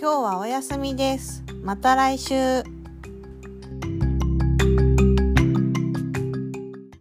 今日はお休みです。また来週。